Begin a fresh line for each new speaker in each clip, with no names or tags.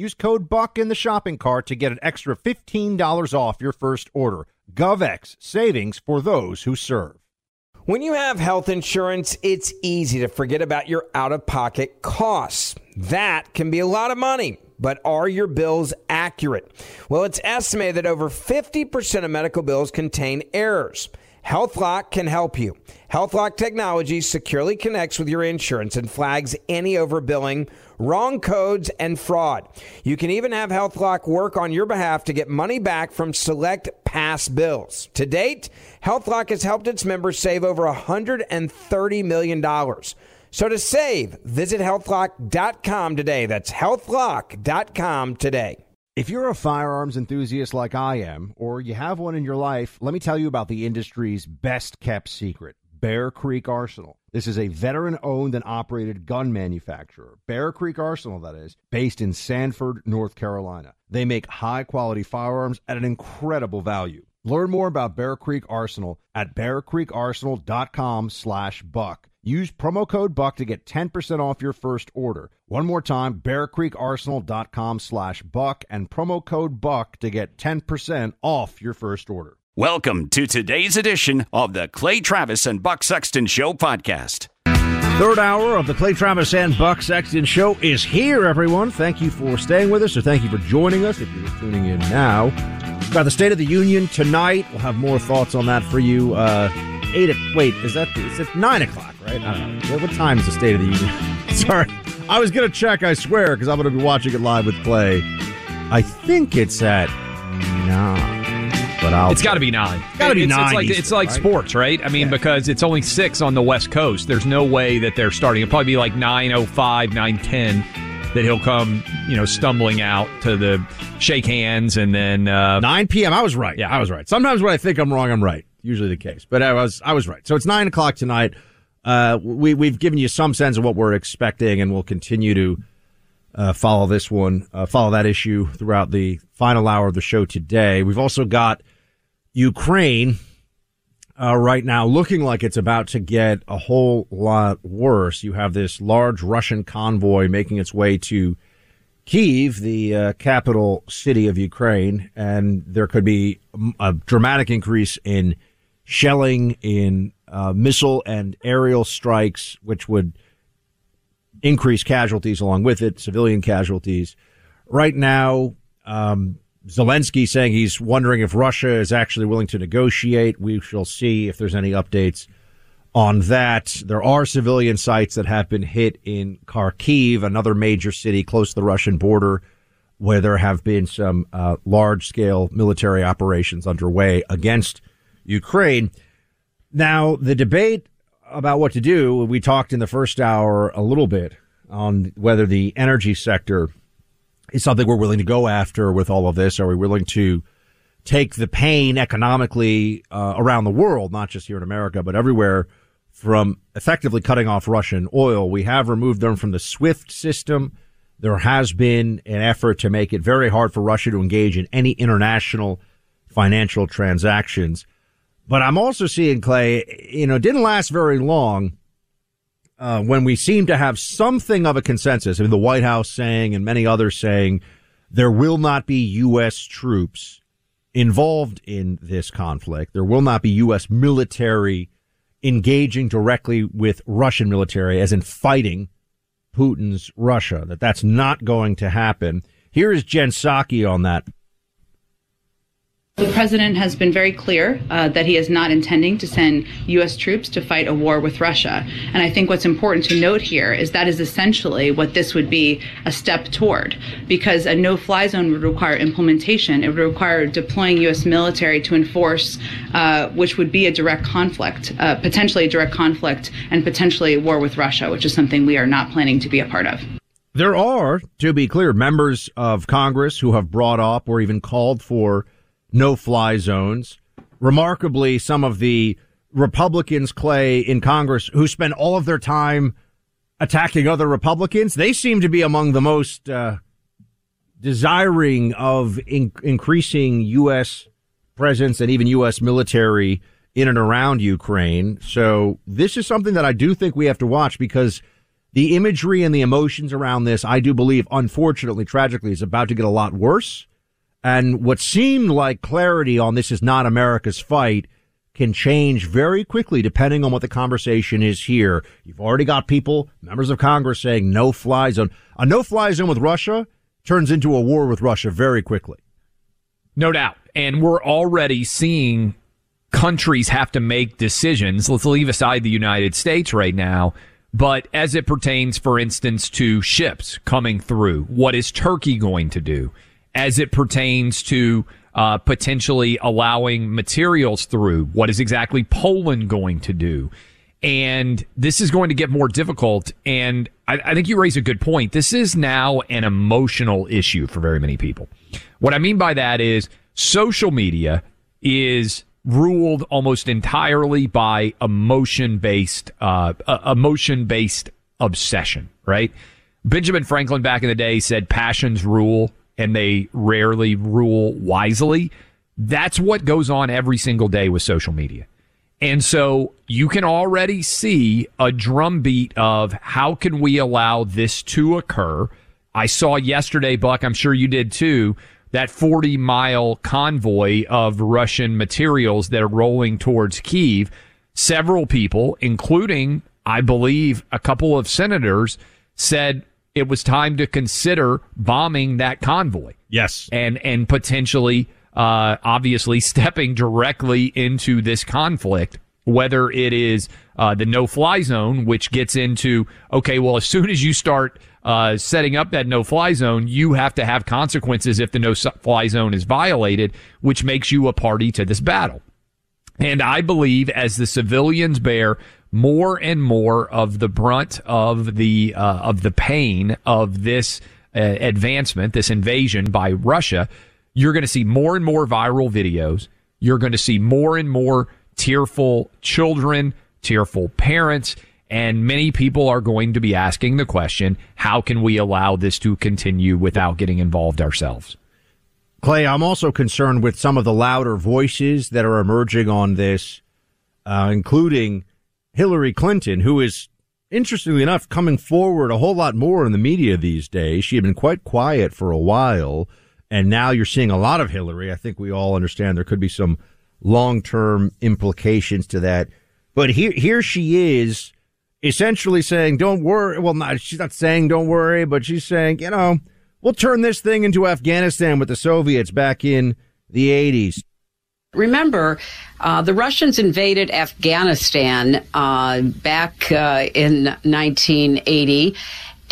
Use code BUCK in the shopping cart to get an extra $15 off your first order. GovX, savings for those who serve.
When you have health insurance, it's easy to forget about your out of pocket costs. That can be a lot of money. But are your bills accurate? Well, it's estimated that over 50% of medical bills contain errors. HealthLock can help you. HealthLock technology securely connects with your insurance and flags any overbilling, wrong codes, and fraud. You can even have HealthLock work on your behalf to get money back from select past bills. To date, HealthLock has helped its members save over $130 million. So to save, visit healthlock.com today. That's healthlock.com today.
If you're a firearms enthusiast like I am, or you have one in your life, let me tell you about the industry's best kept secret Bear Creek Arsenal. This is a veteran owned and operated gun manufacturer, Bear Creek Arsenal, that is, based in Sanford, North Carolina. They make high quality firearms at an incredible value. Learn more about Bear Creek Arsenal at bearcreekarsenal.com slash buck. Use promo code BUCK to get 10% off your first order. One more time, bearcreekarsenal.com slash buck and promo code BUCK to get 10% off your first order.
Welcome to today's edition of the Clay Travis and Buck Sexton Show podcast.
Third hour of the Clay Travis and Buck Sexton Show is here, everyone. Thank you for staying with us, or thank you for joining us if you're tuning in now. We've got the State of the Union tonight. We'll have more thoughts on that for you. Uh, eight. Wait, is that is it nine o'clock? Right? I don't know. What time is the State of the Union? Sorry, I was gonna check. I swear, because I'm gonna be watching it live with Clay. I think it's at nine, but I'll.
It's got to be nine.
It's gotta be
it's,
nine
It's like
Eastern,
it's like
right?
sports, right? I mean,
Yeah.
because it's only six on the West Coast. There's no way that they're starting. It'll probably be like 9.05, 9.10 that he'll come, you know, stumbling out to the shake hands and then uh,
9 p.m. I was right.
Yeah.
I was right. Sometimes when I think I'm wrong, I'm right. Usually the case, but I was I was right. So it's nine o'clock tonight. Uh, we we've given you some sense of what we're expecting, and we'll continue to uh, follow this one, uh, follow that issue throughout the final hour of the show today. We've also got Ukraine uh, right now looking like it's about to get a whole lot worse. You have this large Russian convoy making its way to Kiev, the uh, capital city of Ukraine, and there could be a dramatic increase in shelling, in uh, missile and aerial strikes, which would increase casualties along with it, civilian casualties. Right now, um, Zelensky saying he's wondering if Russia is actually willing to negotiate. We shall see if there's any updates on that. There are civilian sites that have been hit in Kharkiv, another major city close to the Russian border, where there have been some uh, large scale military operations underway against Ukraine. Now, the debate about what to do, we talked in the first hour a little bit on whether the energy sector is something we're willing to go after with all of this. Are we willing to take the pain economically uh, around the world, not just here in America, but everywhere from effectively cutting off Russian oil? We have removed them from the SWIFT system. There has been an effort to make it very hard for Russia to engage in any international financial transactions. But I'm also seeing Clay, you know, didn't last very long uh, when we seem to have something of a consensus. I mean, the White House saying and many others saying there will not be U.S. troops involved in this conflict. There will not be U.S. military engaging directly with Russian military, as in fighting Putin's Russia. That that's not going to happen. Here is Jen Psaki on that.
The president has been very clear uh, that he is not intending to send U.S. troops to fight a war with Russia. And I think what's important to note here is that is essentially what this would be a step toward, because a no fly zone would require implementation. It would require deploying U.S. military to enforce, uh, which would be a direct conflict, uh, potentially a direct conflict, and potentially a war with Russia, which is something we are not planning to be a part of.
There are, to be clear, members of Congress who have brought up or even called for no fly zones. Remarkably, some of the Republicans, Clay, in Congress who spend all of their time attacking other Republicans, they seem to be among the most uh, desiring of in- increasing U.S. presence and even U.S. military in and around Ukraine. So this is something that I do think we have to watch because the imagery and the emotions around this, I do believe, unfortunately, tragically, is about to get a lot worse. And what seemed like clarity on this is not America's fight can change very quickly depending on what the conversation is here. You've already got people, members of Congress saying no fly zone. A no fly zone with Russia turns into a war with Russia very quickly.
No doubt. And we're already seeing countries have to make decisions. Let's leave aside the United States right now. But as it pertains, for instance, to ships coming through, what is Turkey going to do? As it pertains to uh, potentially allowing materials through. What is exactly Poland going to do? And this is going to get more difficult. And I, I, think you raise a good point. This is now an emotional issue for very many people. What I mean by that is social media is ruled almost entirely by emotion based, uh, emotion based obsession, right? Benjamin Franklin back in the day said passions rule and they rarely rule wisely. That's what goes on every single day with social media. And so you can already see a drumbeat of how can we allow this to occur? I saw yesterday, Buck, I'm sure you did too, that 40 mile convoy of Russian materials that are rolling towards Kiev. Several people, including, I believe, a couple of senators, said it was time to consider bombing that convoy.
Yes.
And, and potentially, uh, obviously stepping directly into this conflict, whether it is, uh, the no fly zone, which gets into, okay, well, as soon as you start, uh, setting up that no fly zone, you have to have consequences if the no fly zone is violated, which makes you a party to this battle. And I believe as the civilians bear more and more of the brunt of the uh, of the pain of this uh, advancement, this invasion by Russia, you're going to see more and more viral videos. You're going to see more and more tearful children, tearful parents, and many people are going to be asking the question, how can we allow this to continue without getting involved ourselves?
Clay, I'm also concerned with some of the louder voices that are emerging on this, uh, including Hillary Clinton, who is interestingly enough coming forward a whole lot more in the media these days. She had been quite quiet for a while, and now you're seeing a lot of Hillary. I think we all understand there could be some long term implications to that. But here, here she is essentially saying, don't worry. Well, not, she's not saying don't worry, but she's saying, you know, we'll turn this thing into Afghanistan with the Soviets back in the 80s.
Remember, uh, the Russians invaded Afghanistan uh, back uh, in 1980.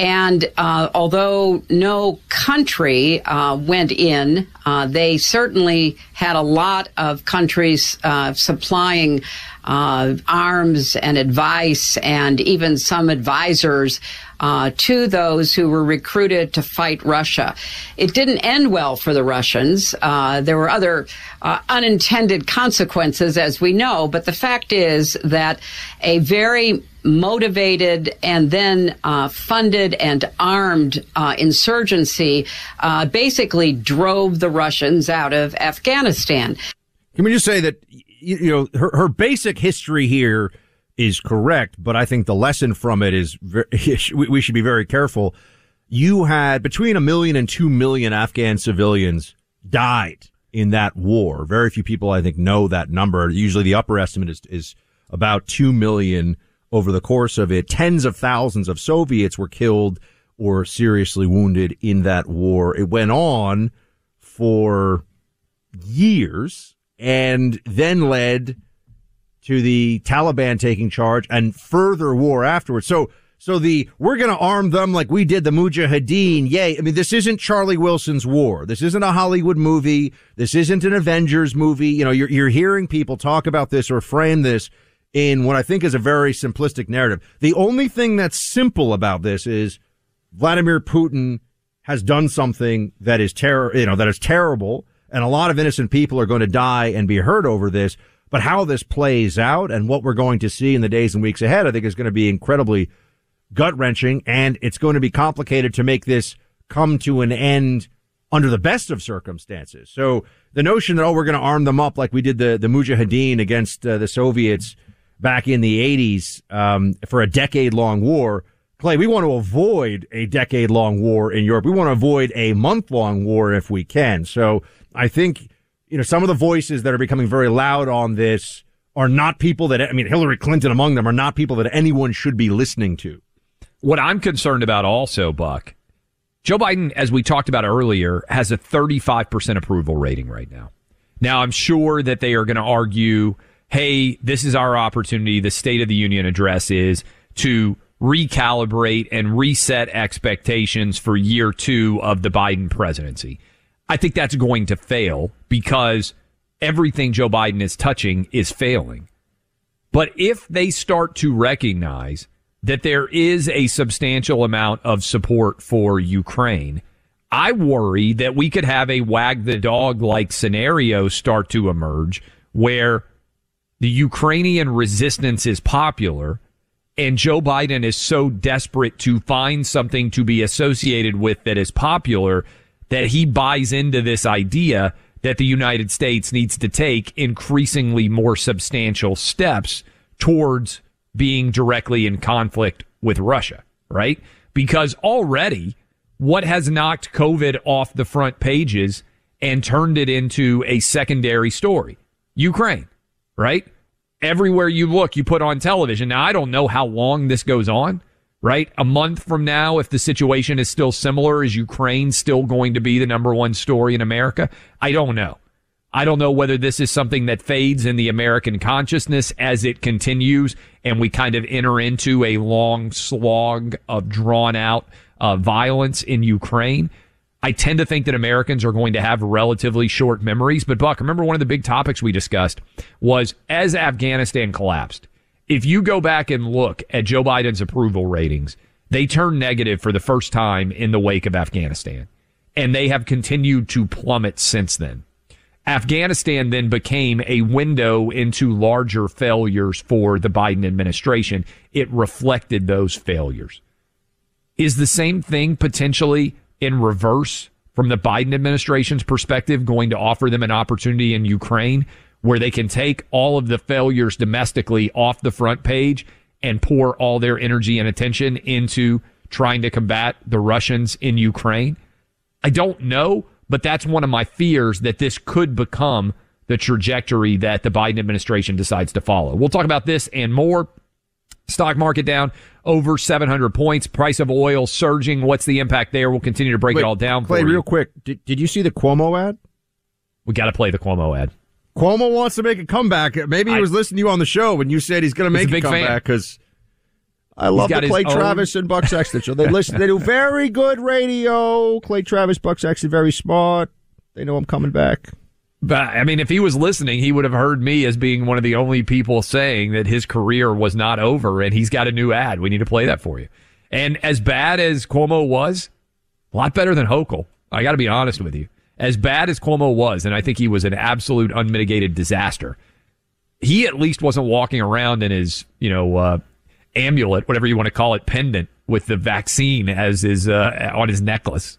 And uh, although no country uh, went in, uh, they certainly had a lot of countries supplying arms and advice, and even some advisors uh, to those who were recruited to fight Russia. It didn't end well for the Russians. Uh, there were other uh, unintended consequences, as we know, but the fact is that a very motivated and then uh, funded and armed uh, insurgency uh, basically drove the Russians out of Afghanistan.
Can we just say that, you know, her, her basic history here is correct, but I think the lesson from it is very, we should be very careful. You had between a million and two million Afghan civilians died in that war. Very few people, I think, know that number. Usually the upper estimate is, is about two million over the course of it. Tens of thousands of Soviets were killed or seriously wounded in that war. It went on for years and then led to the Taliban taking charge and further war afterwards. So, so the we're going to arm them like we did the Mujahideen. Yay! I mean, this isn't Charlie Wilson's war. This isn't a Hollywood movie. This isn't an Avengers movie. You know, you're you're hearing people talk about this or frame this in what I think is a very simplistic narrative. The only thing that's simple about this is Vladimir Putin has done something that is terror, you know, that is terrible, and a lot of innocent people are going to die and be hurt over this. But how this plays out and what we're going to see in the days and weeks ahead, I think is going to be incredibly gut wrenching, and it's going to be complicated to make this come to an end under the best of circumstances. So the notion that oh we're going to arm them up like we did the the Mujahideen against uh, the Soviets back in the 80s um, for a decade long war. Clay, we want to avoid a decade long war in Europe. We want to avoid a month long war if we can. So I think, you know, some of the voices that are becoming very loud on this are not people that, I mean, Hillary Clinton among them are not people that anyone should be listening to.
What I'm concerned about also, Buck, Joe Biden, as we talked about earlier, has a 35% approval rating right now. Now, I'm sure that they are going to argue hey, this is our opportunity. The State of the Union address is to recalibrate and reset expectations for year two of the Biden presidency. I think that's going to fail because everything Joe Biden is touching is failing. But if they start to recognize that there is a substantial amount of support for Ukraine, I worry that we could have a wag the dog like scenario start to emerge where the Ukrainian resistance is popular and Joe Biden is so desperate to find something to be associated with that is popular that he buys into this idea that the United States needs to take increasingly more substantial steps towards being directly in conflict with Russia, right? Because already what has knocked COVID off the front pages and turned it into a secondary story? Ukraine right? Everywhere you look, you put on television. Now, I don't know how long this goes on, right? A month from now, if the situation is still similar, is Ukraine still going to be the number one story in America? I don't know. I don't know whether this is something that fades in the American consciousness as it continues and we kind of enter into a long slog of drawn out uh, violence in Ukraine. I tend to think that Americans are going to have relatively short memories. But Buck, remember one of the big topics we discussed was as Afghanistan collapsed. If you go back and look at Joe Biden's approval ratings, they turned negative for the first time in the wake of Afghanistan. And they have continued to plummet since then. Afghanistan then became a window into larger failures for the Biden administration. It reflected those failures. Is the same thing potentially in reverse from the Biden administration's perspective going to offer them an opportunity in Ukraine where they can take all of the failures domestically off the front page and pour all their energy and attention into trying to combat the Russians in Ukraine? I don't know, but that's one of my fears that this could become the trajectory that the Biden administration decides to follow. We'll talk about this and more. Stock market down over 700 points. Price of oil surging. What's the impact there? We'll continue to break
Wait,
it all down
Clay, real quick, did, did you see the Cuomo ad?
We got to play the Cuomo ad.
Cuomo wants to make a comeback. Maybe he
I-
was listening to you on the show when you said he's going to make
a
a, comeback because I love to
play
Clay
own-
Travis and Buck Sexton show. They listen. They do very good radio. Clay Travis, Buck Sexton, very smart. They know I'm coming back.
But I mean, if he was listening, he would have heard me as being one of the only people saying that his career was not over and he's got a new ad. We need to play that for you. And as bad as Cuomo was, a lot better than Hochul. I got to be honest with you. As bad as Cuomo was, and I think he was an absolute unmitigated disaster. He at least wasn't walking around in his, you know, uh, amulet, whatever you want to call it, pendant with the vaccine as his uh, on his necklace.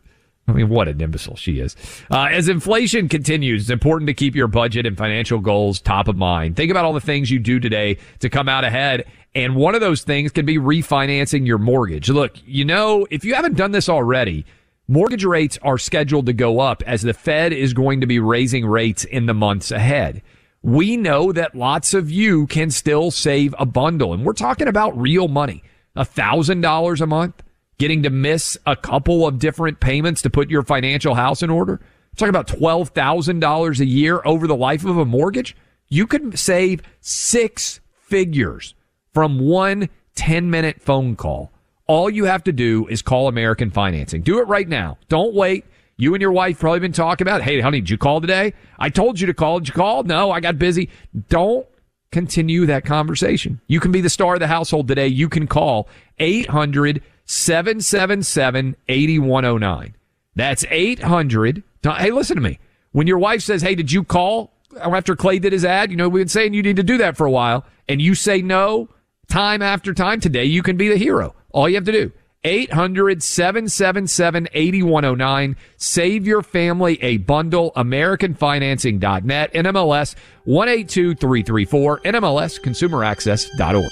I mean, what an imbecile she is. Uh, as inflation continues, it's important to keep your budget and financial goals top of mind. Think about all the things you do today to come out ahead. And one of those things can be refinancing your mortgage. Look, you know, if you haven't done this already, mortgage rates are scheduled to go up as the Fed is going to be raising rates in the months ahead. We know that lots of you can still save a bundle, and we're talking about real money. A thousand dollars a month, getting to miss a couple of different payments to put your financial house in order. talking about $12,000 a year over the life of a mortgage. You could save six figures from one 10 minute phone call. All you have to do is call American Financing. Do it right now. Don't wait. You and your wife probably been talking about, hey, honey, did you call today? I told you to call. Did you call? No, I got busy. Don't continue that conversation. You can be the star of the household today. You can call 800 777 8109. That's 800. Hey, listen to me. When your wife says, hey, did you call after Clay did his ad? You know, we've been saying you need to do that for a while. And you say no time after time. Today, you can be the hero. All you have to do 800 777 8109. Save your family a bundle. AmericanFinancing.net. NMLS 182334. NMLS ConsumerAccess.org.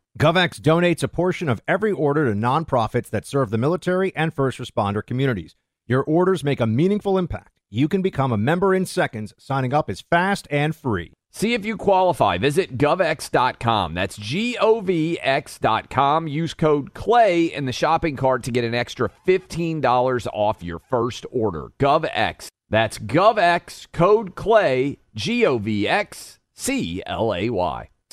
GovX donates a portion of every order to nonprofits that serve the military and first responder communities. Your orders make a meaningful impact. You can become a member in seconds. Signing up is fast and free.
See if you qualify. Visit govx.com. That's G O V X.com. Use code CLAY in the shopping cart to get an extra $15 off your first order. GovX. That's GovX, code CLAY, G O V X C L A Y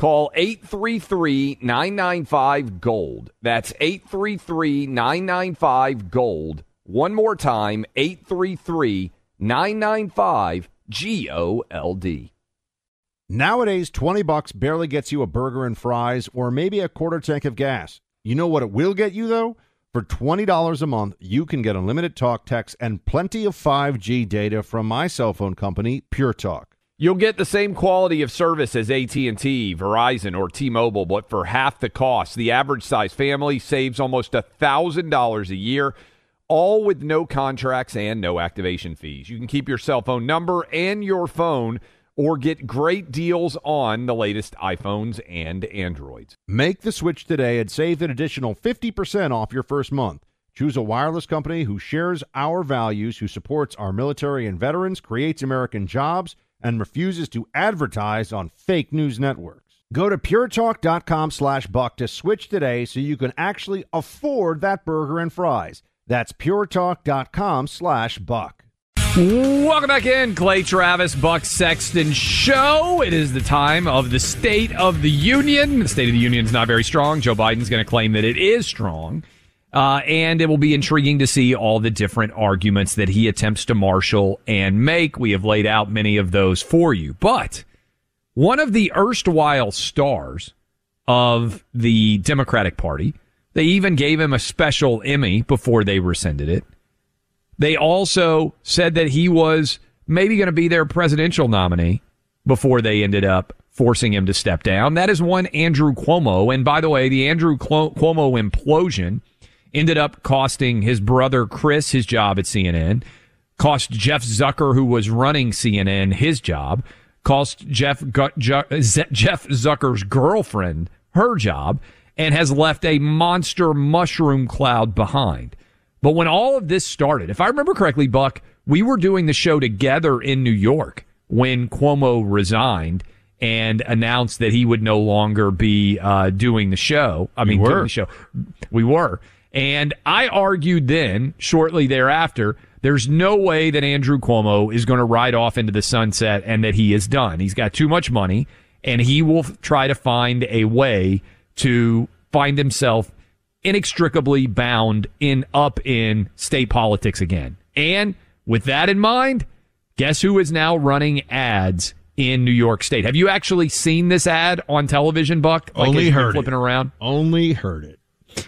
Call 833 995 Gold. That's 833 995 Gold. One more time 833 995 G O L D.
Nowadays, 20 bucks barely gets you a burger and fries or maybe a quarter tank of gas. You know what it will get you, though? For $20 a month, you can get unlimited talk, text, and plenty of 5G data from my cell phone company, Pure Talk.
You'll get the same quality of service as AT&T, Verizon, or T-Mobile, but for half the cost. The average size family saves almost $1,000 a year, all with no contracts and no activation fees. You can keep your cell phone number and your phone or get great deals on the latest iPhones and Androids.
Make the switch today and save an additional 50% off your first month. Choose a wireless company who shares our values, who supports our military and veterans, creates American jobs, and refuses to advertise on fake news networks. Go to puretalk.com slash buck to switch today so you can actually afford that burger and fries. That's puretalk.com slash buck.
Welcome back in, Clay Travis, Buck Sexton Show. It is the time of the State of the Union. The State of the Union is not very strong. Joe Biden's going to claim that it is strong. Uh, and it will be intriguing to see all the different arguments that he attempts to marshal and make. We have laid out many of those for you. But one of the erstwhile stars of the Democratic Party, they even gave him a special Emmy before they rescinded it. They also said that he was maybe going to be their presidential nominee before they ended up forcing him to step down. That is one Andrew Cuomo. And by the way, the Andrew Cuomo implosion ended up costing his brother Chris his job at CNN, cost Jeff Zucker, who was running CNN, his job, cost Jeff, Jeff Zucker's girlfriend her job, and has left a monster mushroom cloud behind. But when all of this started, if I remember correctly, Buck, we were doing the show together in New York when Cuomo resigned and announced that he would no longer be uh, doing the show. I mean, doing the show. We were. And I argued then, shortly thereafter, there's no way that Andrew Cuomo is going to ride off into the sunset and that he is done. He's got too much money and he will try to find a way to find himself inextricably bound in up in state politics again. And with that in mind, guess who is now running ads in New York State? Have you actually seen this ad on television, Buck?
Only
as you've
heard it.
flipping around.
Only heard it.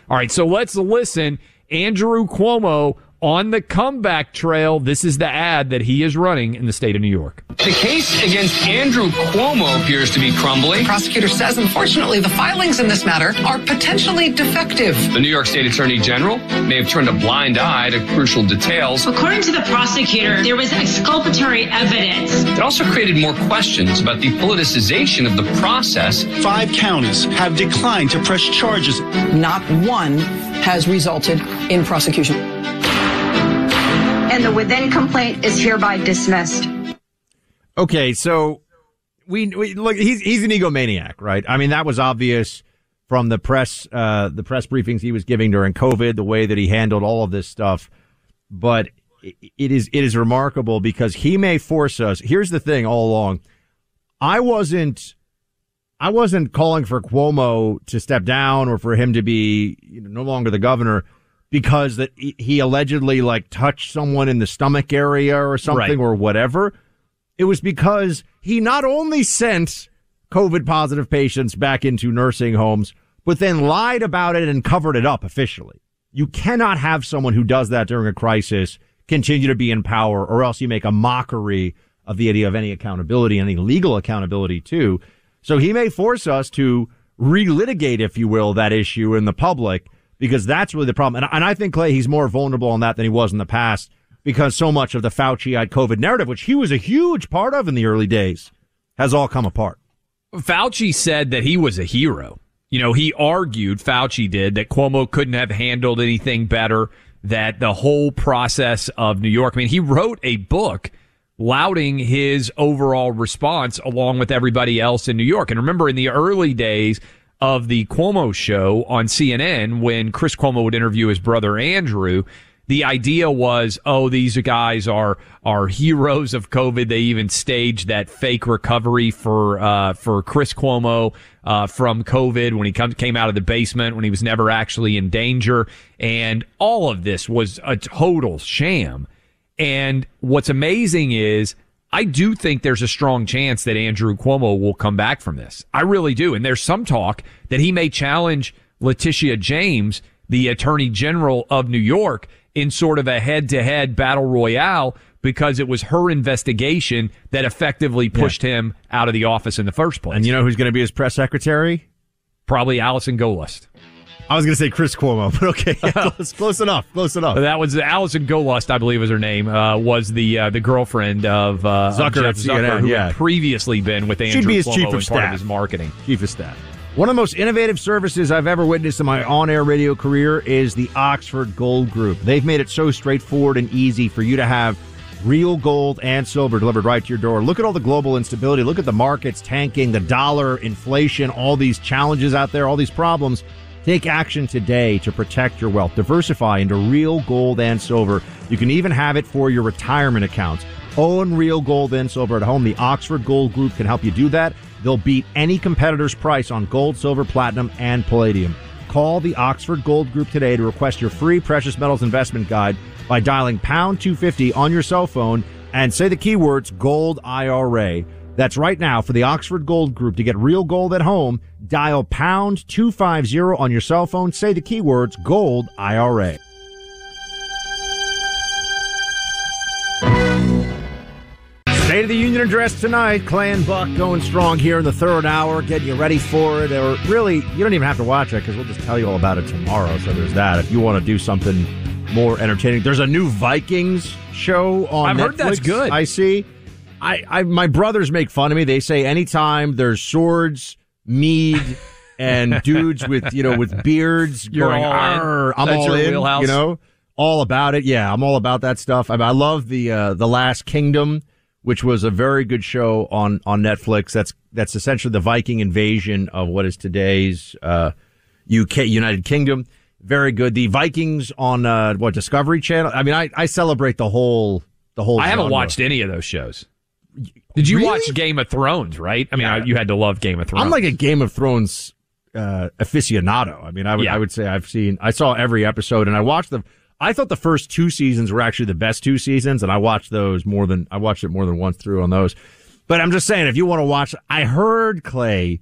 All right, so let's listen. Andrew Cuomo on the comeback trail. This is the ad that he is running in the state of New York.
The case against Andrew Cuomo appears to be crumbling.
Prosecutor says, unfortunately, the filings in this matter are potentially defective.
The New York State Attorney General may have turned a blind eye to crucial details.
According to the prosecutor, there was exculpatory evidence.
It also created more questions about the politicization of the process.
Five counties have declined to press charges.
Not one has resulted in prosecution.
Within complaint is hereby dismissed.
Okay, so we, we look. He's he's an egomaniac, right? I mean, that was obvious from the press uh, the press briefings he was giving during COVID, the way that he handled all of this stuff. But it is it is remarkable because he may force us. Here's the thing: all along, I wasn't. I wasn't calling for Cuomo to step down or for him to be you know, no longer the governor because that he- allegedly like touched someone in the stomach area or something
Right.
or whatever. It was because he not only sent COVID positive patients back into nursing homes, but then lied about it and covered it up officially. You cannot have someone who does that during a crisis continue to be in power, or else you make a mockery of the idea of any accountability, any legal accountability too. So he may force us to relitigate, if you will, that issue in the public because that's really the problem. And, and I think Clay, he's more vulnerable on that than he was in the past because so much of the Fauci-eyed COVID narrative, which he was a huge part of in the early days, has all come apart.
Fauci said that he was a hero. You know, he argued, Fauci did, that Cuomo couldn't have handled anything better, that the whole process of New York, I mean, he wrote a book lauding his overall response along with everybody else in New York. And remember, in the early days of the Cuomo show on CNN, when Chris Cuomo would interview his brother Andrew, the idea was, oh, these guys are are heroes of COVID. They even staged that fake recovery for uh, for Chris Cuomo uh, from COVID when he come, came out of the basement when he was never actually in danger, and all of this was a total sham. And what's amazing is I do think there's a strong chance that Andrew Cuomo will come back from this. I really do. And there's some talk that he may challenge Letitia James, the attorney general of New York, in sort of a head to head battle royale because it was her investigation that effectively pushed him out of the office in the first place.
And you know who's going to be his press secretary?
Probably Allison Gollust.
I was going to say Chris Cuomo, but okay, yeah, close, close enough. Close enough.
That was Allison Gollust, I believe, is her name. Uh, was the uh, the girlfriend of, uh, of
Zucker
Jeff Zucker,
CNN,
who
yeah.
had previously been with Andrew
She'd be his
Cuomo
chief of
part of his marketing.
Chief of staff. One of the most innovative services I've ever witnessed in my on-air radio career is the Oxford Gold Group. They've made it so straightforward and easy for you to have real gold and silver delivered right to your door. Look at all the global instability. Look at the markets tanking, the dollar, inflation, all these challenges out there, all these problems. Take action today to protect your wealth. Diversify into real gold and silver. You can even have it for your retirement accounts. Own real gold and silver at home. The Oxford Gold Group can help you do that. They'll beat any competitor's price on gold, silver, platinum, and palladium. Call the Oxford Gold Group today to request your free precious metals investment guide by dialing pound 250 on your cell phone and say the keywords gold IRA. That's right now for the Oxford Gold Group to get real gold at home. Dial pound 250 on your cell phone. Say the keywords gold IRA. State of the Union address tonight. Clay and Buck going strong here in the third hour, getting you ready for it. Or really, you don't even have to watch it because we'll just tell you all about it tomorrow. So there's that. If you want to do something more entertaining, there's a new Vikings show on.
I've heard that's good.
I see. I, I my brothers make fun of me. They say anytime there's swords, mead, and dudes with you know with beards
You're
going,
all.
I'm
That's
all in.
wheelhouse.
You know, all about it. Yeah, I'm all about that stuff. I, I love the uh, the Last Kingdom, which was a very good show on on Netflix. That's that's essentially the Viking invasion of what is today's uh, UK United Kingdom. Very good. The Vikings on uh, what Discovery Channel. I mean, I, I celebrate the whole the whole.
I haven't watched any of those shows. Did you
Really?
watch Game of Thrones? Right? I mean, I, you had to love Game of Thrones.
I'm like a Game of Thrones uh, aficionado. I mean, I would
Yeah.
I would say I've seen I saw every episode and I watched the. I thought the first two seasons were actually the best two seasons, and I watched those more than I watched it more than once through on those. But I'm just saying, if you want to watch, I heard Clay.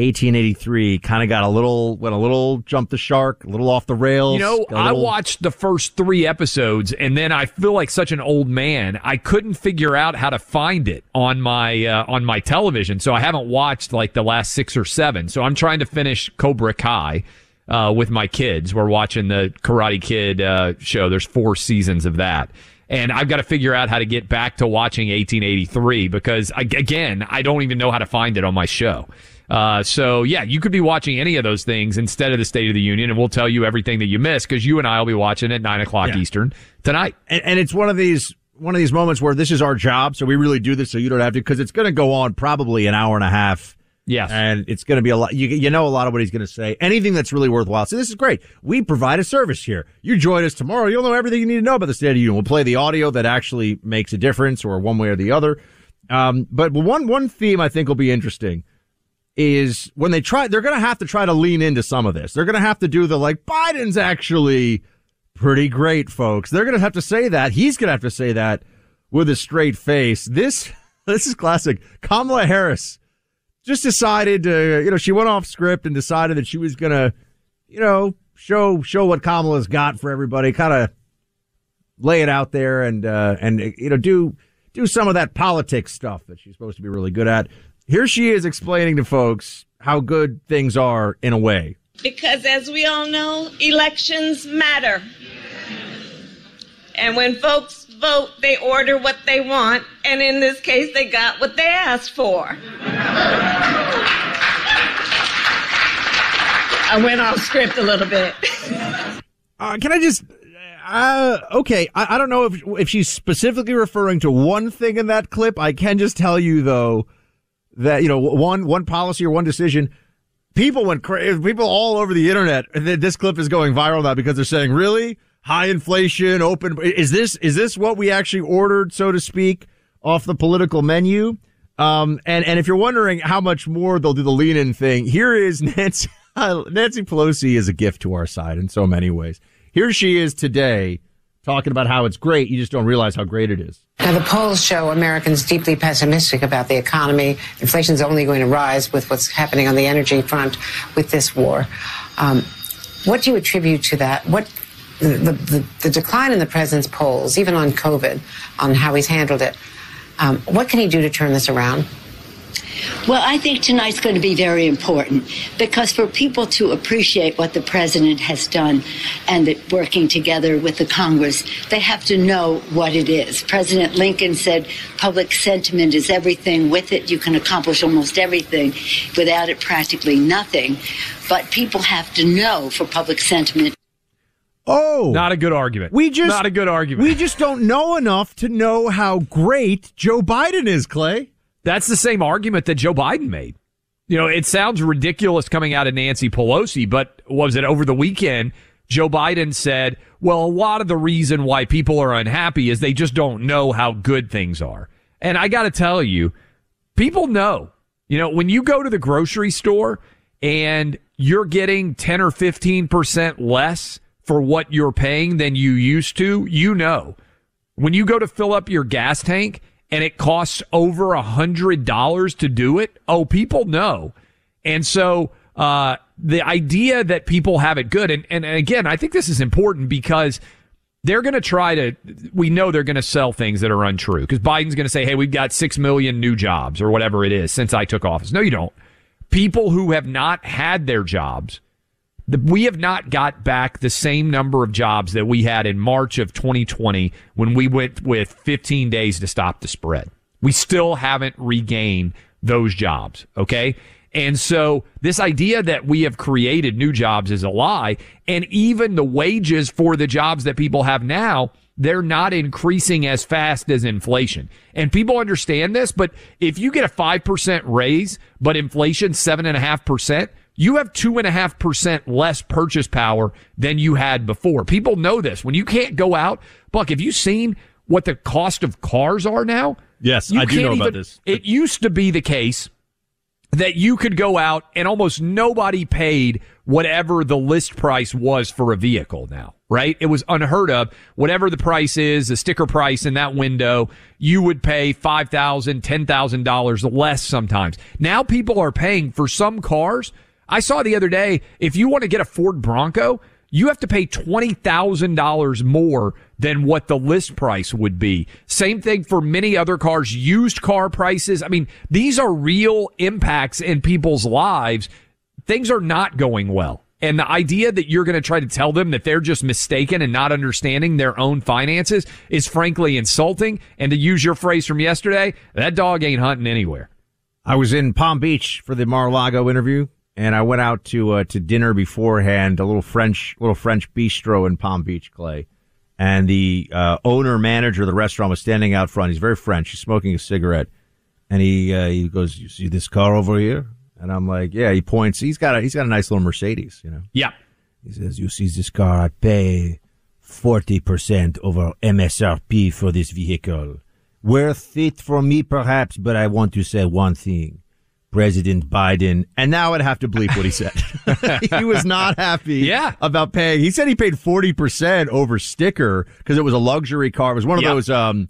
1883 kind of got a little went a little jump the shark, a little off the rails.
You know,
a
I
little-
watched the first three episodes, and then I feel like such an old man. I couldn't figure out how to find it on my uh, on my television, so I haven't watched like the last six or seven. So I'm trying to finish Cobra Kai uh, with my kids. We're watching the Karate Kid uh, show. There's four seasons of that. And I've got to figure out how to get back to watching 1883 because I, again, I don't even know how to find it on my show. Uh, so yeah, you could be watching any of those things instead of the State of the Union, and we'll tell you everything that you missed because you and I will be watching at nine o'clock
Yeah.
Eastern tonight.
and, and it's one of these one of these moments where this is our job, so we really do this so you don't have to because it's going to go on probably an hour and a half.
Yes,
and it's going to be a lot. You you know a lot of what he's going to say. Anything that's really worthwhile. So this is great. We provide a service here. You join us tomorrow. You'll know everything you need to know about the State of the Union. We'll play the audio that actually makes a difference, or one way or the other. Um, but one one theme I think will be interesting is when they try. They're going to have to try to lean into some of this. They're going to have to do the like Biden's actually pretty great, folks. They're going to have to say that. He's going to have to say that with a straight face. This this is classic. Kamala Harris just decided to, you know, she went off script and decided that she was going to, you know, show show what Kamala's got for everybody, kind of lay it out there and uh and you know do do some of that politics stuff that she's supposed to be really good at. Here she is explaining to folks how good things are in a way.
Because as we all know, elections matter. And when folks vote, they order what they want, and in this case, they got what they asked for. I went off script a little bit.
Uh, can I just? Uh, okay, I, I don't know if if she's specifically referring to one thing in that clip. I can just tell you though that you know one one policy or one decision. People went crazy. People all over the internet. This clip is going viral now because they're saying, "Really, high inflation, open is this is this what we actually ordered, so to speak, off the political menu?" Um, and and if you're wondering how much more they'll do the lean in thing, here is Nancy Nancy Pelosi is a gift to our side in so many ways. Here she is today talking about how it's great. You just don't realize how great it is.
Now, the polls show Americans deeply pessimistic about the economy. Inflation's only going to rise with what's happening on the energy front with this war. Um, what do you attribute to that? What the, the, the, decline in the president's polls, even on COVID, on how he's handled it? Um, what can he do to turn this around?
Well, I think tonight's going to be very important because for people to appreciate what the president has done and that working together with the Congress, they have to know what it is. President Lincoln said public sentiment is everything. With it, you can accomplish almost everything. Without it, practically nothing. But people have to know for public sentiment.
Oh,
not a good argument.
We just
not a good argument.
We just don't know enough to know how great Joe Biden is, Clay.
That's the same argument that Joe Biden made. You know, it sounds ridiculous coming out of Nancy Pelosi, but was it over the weekend? Joe Biden said, well, a lot of the reason why people are unhappy is they just don't know how good things are. And I got to tell you, people know. You know, when you go to the grocery store and you're getting 10 or 15% less for what you're paying than you used to, you know. When you go to fill up your gas tank and it costs over a hundred dollars to do it, oh, people know. And so, uh, the idea that people have it good, and, and again, I think this is important because they're going to try to, we know they're going to sell things that are untrue because Biden's going to say, hey, we've got six million new jobs or whatever it is since I took office. No, you don't. People who have not had their jobs, we have not got back the same number of jobs that we had in March of 2020 when we went with 15 days to stop the spread. We still haven't regained those jobs. Okay. And so this idea that we have created new jobs is a lie. And even the wages for the jobs that people have now, they're not increasing as fast as inflation. And people understand this, but if you get a 5% raise, but inflation 7.5%, you have 2.5% less purchase power than you had before. People know this. When you can't go out, Buck, have you seen what the cost of cars are now?
Yes,
You
I do know about this.
It used to be the case that you could go out and almost nobody paid whatever the list price was for a vehicle now, right? It was unheard of. Whatever the price is, the sticker price in that window, you would pay $5,000, $10,000 less sometimes. Now people are paying for some cars. I saw the other day, if you want to get a Ford Bronco, you have to pay $20,000 more than what the list price would be. Same thing for many other cars, used car prices. I mean, these are real impacts in people's lives. Things are not going well. And the idea that you're going to try to tell them that they're just mistaken and not understanding their own finances is frankly insulting. And to use your phrase from yesterday, that dog ain't hunting anywhere.
I was in Palm Beach for the Mar-a-Lago interview, and I went out to uh, to dinner beforehand, a little French little French bistro in Palm Beach, Clay. And the uh, owner manager of the restaurant was standing out front. He's very French. He's smoking a cigarette, and he uh, he goes, "You see this car over here?" And I'm like, "Yeah." He points. He's got a he's got a nice little Mercedes, you know.
Yeah.
He says, "You see this car? I pay forty percent over MSRP for this vehicle. Worth it for me, perhaps, but I want to say one thing." President Biden, and now I'd have to bleep what he said. he was not happy
Yeah.
about paying. He said he paid 40% over sticker because it was a luxury car. It was one of
Yep.
those, um,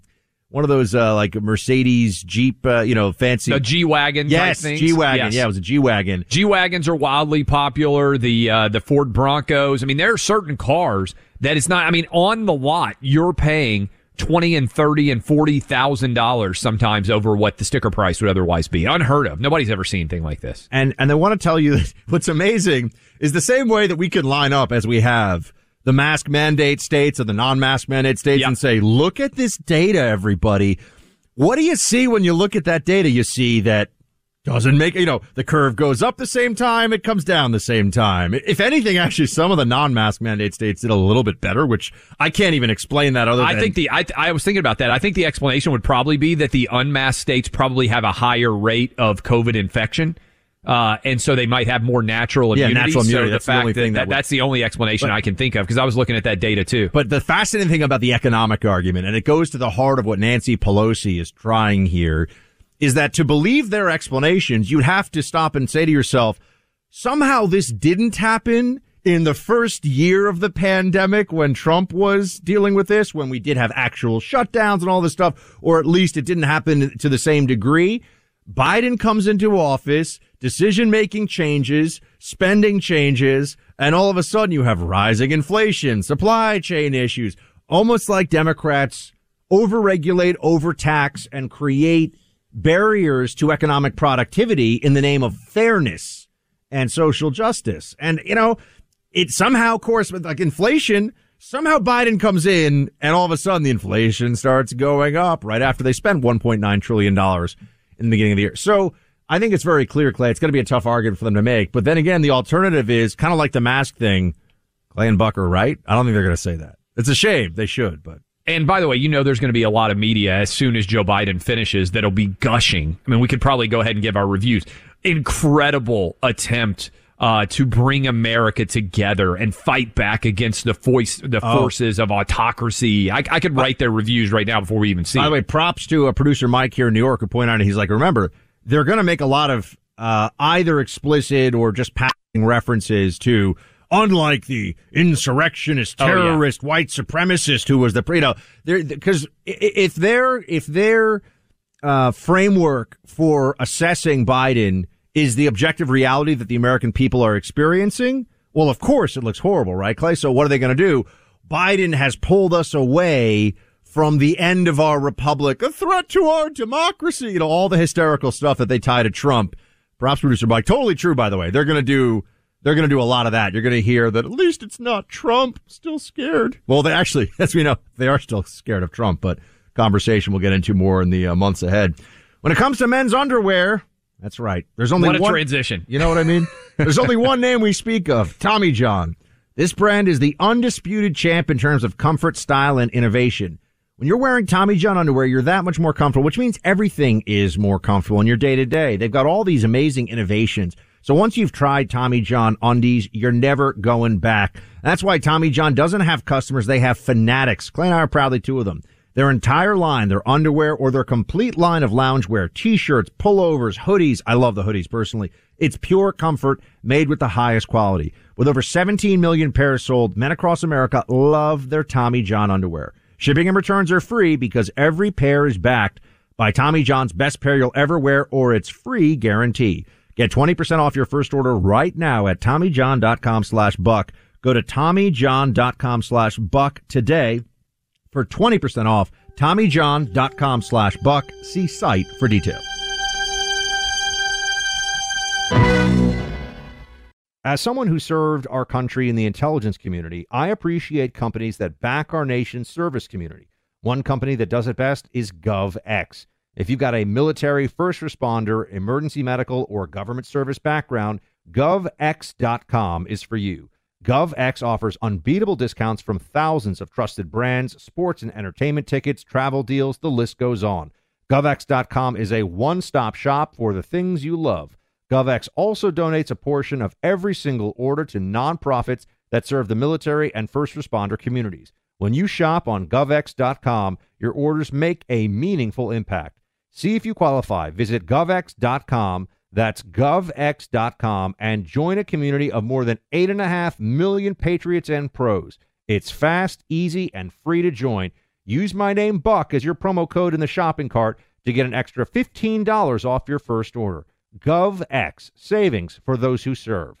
one of those, uh, like Mercedes Jeep, uh, you know, fancy.
The G wagon,
Yes. G wagon.
Yes.
Yeah, it was a G wagon.
G wagons are wildly popular. The uh, the Ford Broncos. I mean, there are certain cars that it's not. I mean, on the lot, you're paying twenty and thirty and forty thousand dollars sometimes over what the sticker price would otherwise be. Unheard of. Nobody's ever seen anything like this.
And and I want to tell you that what's amazing is the same way that we can line up as we have the mask mandate states or the non-mask mandate states and say, look at this data, everybody. What do you see when you look at that data? You see that doesn't make you know the curve goes up the same time, it comes down the same time. If anything, actually, some of the non-mask mandate states did a little bit better, which I can't even explain that other
I
than
think the I, I was thinking about that. I think the explanation would probably be that the unmasked states probably have a higher rate of COVID infection. Uh, and so they might have more natural
Yeah,
immunity.
natural immunity.
the
That's the
fact
only
that,
thing that
that- that's the only explanation
But-
I can think of because I was looking at that data too.
But the fascinating thing about the economic argument, and it goes to the heart of what Nancy Pelosi is trying here, is that to believe their explanations, you'd have to stop and say to yourself, somehow this didn't happen in the first year of the pandemic when Trump was dealing with this, when we did have actual shutdowns and all this stuff, or at least it didn't happen to the same degree. Biden comes into office, decision making changes, spending changes, and all of a sudden you have rising inflation, supply chain issues, almost like Democrats overregulate, overtax, and create barriers to economic productivity in the name of fairness and social justice. And, you know, it somehow, course, with like inflation, somehow Biden comes in and all of a sudden the inflation starts going up right after they spend $1.9 trillion in the beginning of the year. So I think it's very clear, Clay. It's going to be a tough argument for them to make. But then again, the alternative is kind of like the mask thing. Clay and Buck are right. I don't think they're going to say that. It's a shame. They should, but.
And by the way, you know there's going to be a lot of media as soon as Joe Biden finishes that'll be gushing. I mean, we could probably go ahead and give our reviews. Incredible attempt uh, to bring America together and fight back against the voice, the
Oh.
forces of autocracy. I, I could write their reviews right now before we even see.
By
it.
the way, props to a producer Mike here in New York who pointed out he's like, remember, they're going to make a lot of uh, either explicit or just passing references to, unlike the insurrectionist,
Oh, yeah.
terrorist, white supremacist who was the, you know, because if their if their uh, framework for assessing Biden is the objective reality that the American people are experiencing, well, of course it looks horrible, right, Clay? So what are they going to do? Biden has pulled us away from the end of our republic, a threat to our democracy, you know, all the hysterical stuff that they tie to Trump. Perhaps producer Mike, totally true, by the way. They're going to do, they're going to do a lot of that. You're going to hear that at least it's not Trump, still scared. Well, they actually, as we know, they are still scared of Trump, but conversation we'll get into more in the uh, months ahead. When it comes to men's underwear, That's right. There's only
what a
one
transition.
You know what I mean? There's only one name we speak of, Tommy John. This brand is the undisputed champ in terms of comfort, style, and innovation. When you're wearing Tommy John underwear, you're that much more comfortable, which means everything is more comfortable in your day to day. They've got all these amazing innovations. So once you've tried Tommy John undies, you're never going back. That's why Tommy John doesn't have customers. They have fanatics. Clay and I are proudly two of them. Their entire line, their underwear or their complete line of loungewear, t-shirts, pullovers, hoodies. I love the hoodies personally. It's pure comfort made with the highest quality. With over 17 million pairs sold, men across America love their Tommy John underwear. Shipping and returns are free because every pair is backed by Tommy John's best pair you'll ever wear or its free guarantee. Get 20% off your first order right now at TommyJohn.com slash buck. Go to TommyJohn.com slash buck today for 20% off. TommyJohn.com slash buck. See site for details. As someone who served our country in the intelligence community, I appreciate companies that back our nation's service community. One company that does it best is GovX. If you've got a military, first responder, emergency medical, or government service background, govx.com is for you. GovX offers unbeatable discounts from thousands of trusted brands, sports and entertainment tickets, travel deals, the list goes on. GovX.com is a one stop shop for the things you love. GovX also donates a portion of every single order to nonprofits that serve the military and first responder communities. When you shop on govx.com, your orders make a meaningful impact. See if you qualify. Visit govx.com. That's govx.com and join a community of more than 8.5 million patriots and pros. It's fast, easy, and free to join. Use my name Buck as your promo code in the shopping cart to get an extra $15 off your first order. GovX, savings for those who serve.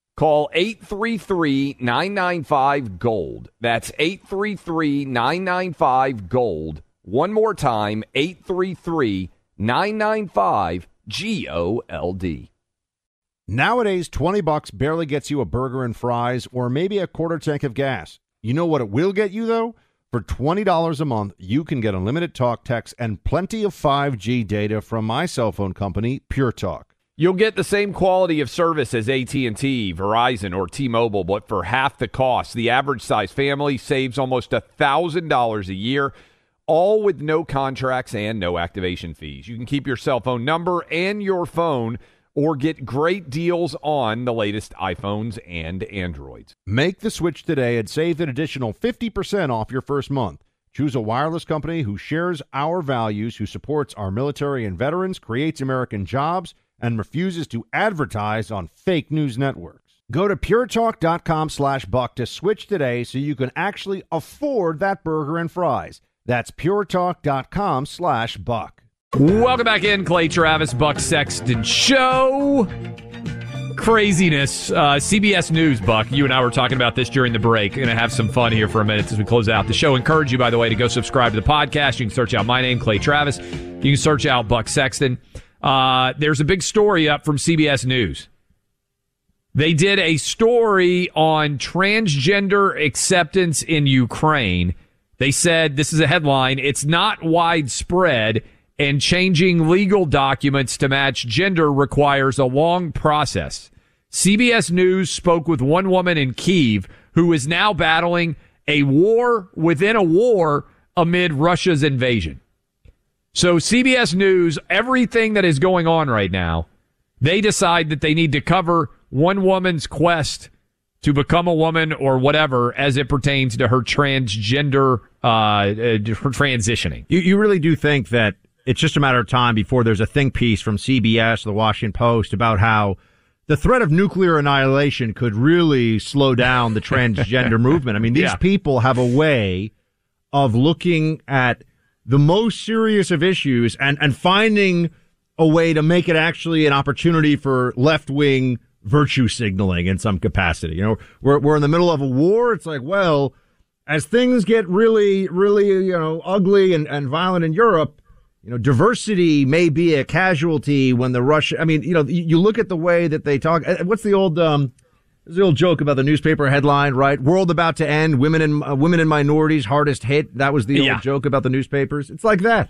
Call 833 995 Gold. That's 833 995 Gold. One more time 833 995 G O L D.
Nowadays, 20 bucks barely gets you a burger and fries or maybe a quarter tank of gas. You know what it will get you, though? For $20 a month, you can get unlimited talk, text, and plenty of 5G data from my cell phone company, Pure Talk.
You'll get the same quality of service as AT&T, Verizon, or T-Mobile, but for half the cost. The average size family saves almost $1,000 a year, all with no contracts and no activation fees. You can keep your cell phone number and your phone or get great deals on the latest iPhones and Androids.
Make the switch today and save an additional 50% off your first month. Choose a wireless company who shares our values, who supports our military and veterans, creates American jobs, and refuses to advertise on fake news networks. Go to puretalk.com slash buck to switch today so you can actually afford that burger and fries. That's puretalk.com slash buck.
Welcome back in, Clay Travis, Buck Sexton Show. Craziness. Uh, CBS News, Buck. You and I were talking about this during the break. Going to have some fun here for a minute as we close out the show. Encourage you, by the way, to go subscribe to the podcast. You can search out my name, Clay Travis. You can search out Buck Sexton. Uh, there's a big story up from CBS News. They did a story on transgender acceptance in Ukraine. They said this is a headline. It's not widespread and changing legal documents to match gender requires a long process. CBS News spoke with one woman in Kiev who is now battling a war within a war amid Russia's invasion. So CBS News, everything that is going on right now, they decide that they need to cover one woman's quest to become a woman or whatever as it pertains to her transgender uh, uh, her transitioning.
You, you really do think that it's just a matter of time before there's a think piece from CBS, the Washington Post, about how the threat of nuclear annihilation could really slow down the transgender movement. I mean, these
Yeah.
people have a way of looking at the most serious of issues and, and finding a way to make it actually an opportunity for left wing virtue signaling in some capacity. You know, we're, we're in the middle of a war. It's like, well, as things get really, really, you know, ugly and, and violent in Europe, you know, diversity may be a casualty when the Russia, I mean, you know, you, look at the way that they talk. uh, What's the old, um, there's the old joke about the newspaper headline, right? World about to end. Women and uh, women and minorities hardest hit. That was the
Yeah.
old joke about the newspapers. It's like that.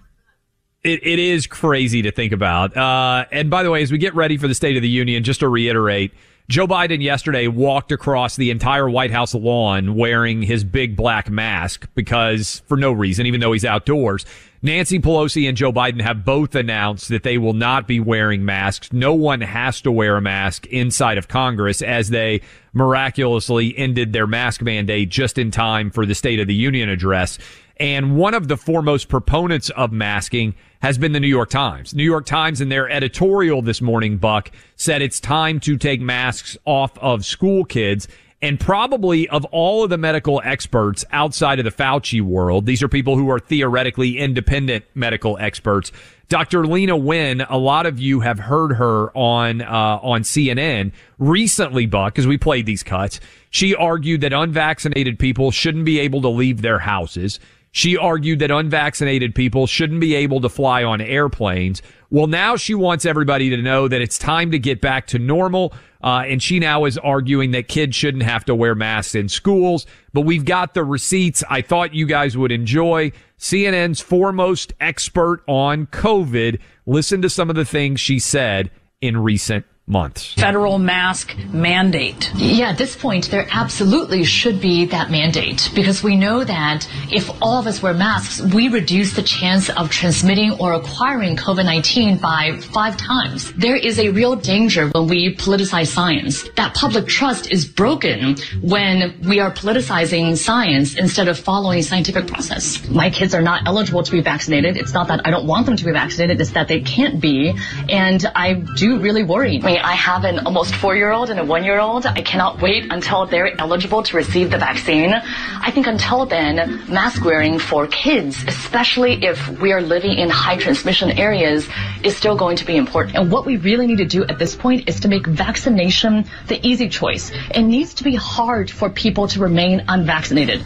It, it is crazy to think about. Uh, and by the way, as we get ready for the State of the Union, just to reiterate, Joe Biden yesterday walked across the entire White House lawn wearing his big black mask because for no reason, even though he's outdoors. Nancy Pelosi and Joe Biden have both announced that they will not be wearing masks. No one has to wear a mask inside of Congress as they miraculously ended their mask mandate just in time for the State of the Union address. And one of the foremost proponents of masking has been the New York Times. New York Times in their editorial this morning, Buck, said it's time to take masks off of school kids. And probably of all of the medical experts outside of the Fauci world, these are people who are theoretically independent medical experts. Dr. Leana Wen, a lot of you have heard her on, uh, on CNN recently, Buck, because we played these cuts. She argued that unvaccinated people shouldn't be able to leave their houses. She argued that unvaccinated people shouldn't be able to fly on airplanes. Well, now she wants everybody to know that it's time to get back to normal. Uh, and she now is arguing that kids shouldn't have to wear masks in schools. But we've got the receipts I thought you guys would enjoy. CNN's foremost expert on COVID. Listen to some of the things she said in recent months.
federal mask mandate.
Yeah, at this point, there absolutely should be that mandate because we know that if all of us wear masks, we reduce the chance of transmitting or acquiring COVID 19 by five times. There is a real danger when we politicize science. That public trust is broken when we are politicizing science instead of following scientific process. My kids are not eligible to be vaccinated. It's not that I don't want them to be vaccinated, it's that they can't be. And I do really worry. I mean, I have an almost four year old and a one year old. I cannot wait until they're eligible to receive the vaccine. I think until then, mask wearing for kids, especially if we are living in high transmission areas, is still going to be important. And what we really need to do at this point is to make vaccination the easy choice. It needs to be hard for people to remain unvaccinated.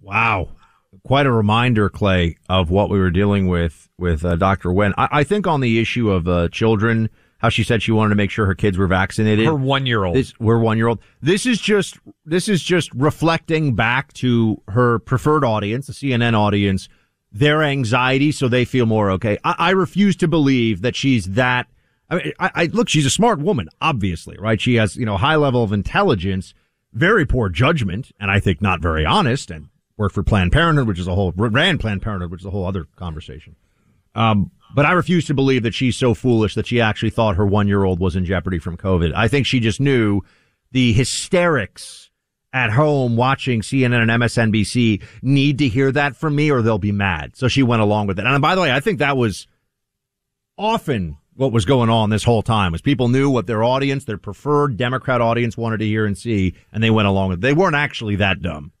Wow. Quite a reminder, Clay, of what we were dealing with with uh, Dr. Wen. I, I think on the issue of uh, children, how she said she wanted to make sure her kids were vaccinated.
Her one-year-old.
This, we're one year old. This is just this is just reflecting back to her preferred audience, the CNN audience, their anxiety, so they feel more okay. I, I refuse to believe that she's that. I mean, I, I look, she's a smart woman, obviously, right? She has you know high level of intelligence, very poor judgment, and I think not very honest, and worked for Planned Parenthood, which is a whole ran Planned Parenthood, which is a whole other conversation. Um, but I refuse to believe that she's so foolish that she actually thought her one year old was in jeopardy from COVID. I think she just knew the hysterics at home watching CNN and MSNBC need to hear that from me or they'll be mad. So she went along with it. And by the way, I think that was often what was going on this whole time was people knew what their audience, their preferred Democrat audience wanted to hear and see, and they went along with it. They weren't actually that dumb.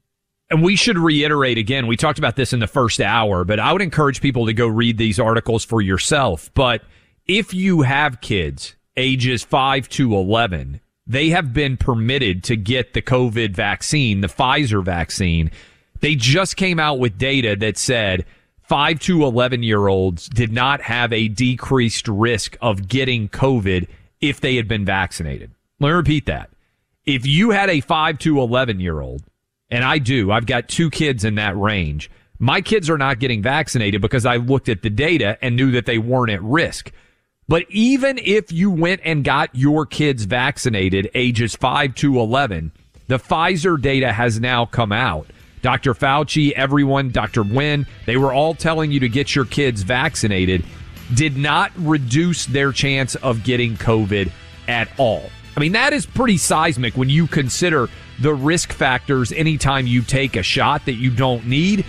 And we should reiterate again, we talked about this in the first hour, but I would encourage people to go read these articles for yourself. But if you have kids ages 5 to 11, they have been permitted to get the COVID vaccine, the Pfizer vaccine. They just came out with data that said 5 to 11 year olds did not have a decreased risk of getting COVID if they had been vaccinated. Let me repeat that. If you had a 5 to 11 year old, and I do, I've got two kids in that range. My kids are not getting vaccinated because I looked at the data and knew that they weren't at risk. But even if you went and got your kids vaccinated ages 5 to 11, the Pfizer data has now come out. Dr. Fauci, everyone, Dr. Wen, they were all telling you to get your kids vaccinated, did not reduce their chance of getting COVID at all.
I mean, that is pretty seismic when you consider the risk factors anytime you take a shot that you don't need.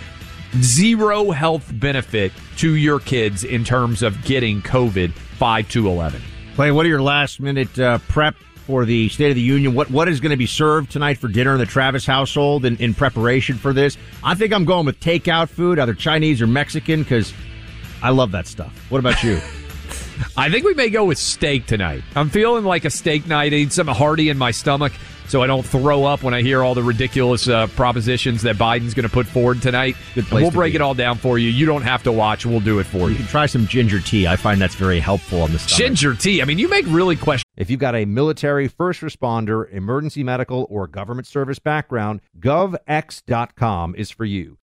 Zero health benefit to your kids in terms of getting COVID 5 to 11.
Clay, what are your last minute uh, prep for the State of the Union? What What is going to be served tonight for dinner in the Travis household in, in preparation for this? I think I'm going with takeout food, either Chinese or Mexican, because I love that stuff. What about you?
I think we may go with steak tonight. I'm feeling like a steak night. I need something hearty in my stomach so I don't throw up when I hear all the ridiculous uh, propositions that Biden's going to put forward tonight. We'll
to
break
be.
it all down for you. You don't have to watch. We'll do it for
You
you.
can try some ginger tea. I find that's very helpful on the stomach.
Ginger tea. I mean, you make really questions.
If you've got a military, first responder, emergency medical, or government service background, govx.com is for you.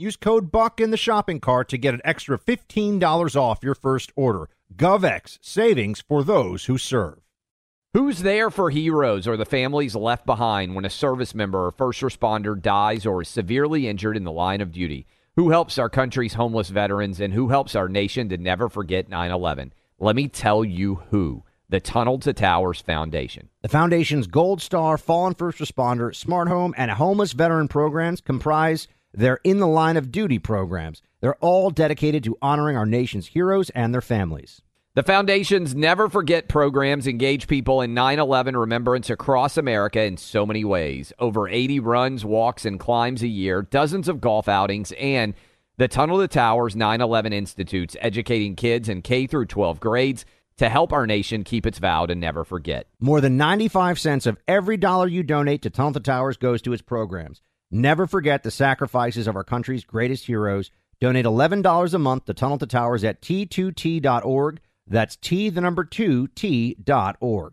Use code BUCK in the shopping cart to get an extra $15 off your first order. GovX, savings for those who serve.
Who's there for heroes or the families left behind when a service member or first responder dies or is severely injured in the line of duty? Who helps our country's homeless veterans and who helps our nation to never forget 9 11? Let me tell you who the Tunnel to Towers Foundation.
The Foundation's Gold Star, Fallen First Responder, Smart Home, and Homeless Veteran programs comprise their In the Line of Duty programs. They're all dedicated to honoring our nation's heroes and their families.
The Foundation's Never Forget programs engage people in 9 11 remembrance across America in so many ways. Over 80 runs, walks, and climbs a year, dozens of golf outings, and the Tunnel to Towers 9 11 Institutes, educating kids in K through 12 grades to help our nation keep its vow to never forget.
More than 95 cents of every dollar you donate to Tunnel to Towers goes to its programs. Never forget the sacrifices of our country's greatest heroes. Donate $11 a month to Tunnel to Towers at t2t.org. That's T, the number two, T dot org.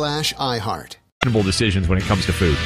slash iHeart.
Decisions when it comes to food.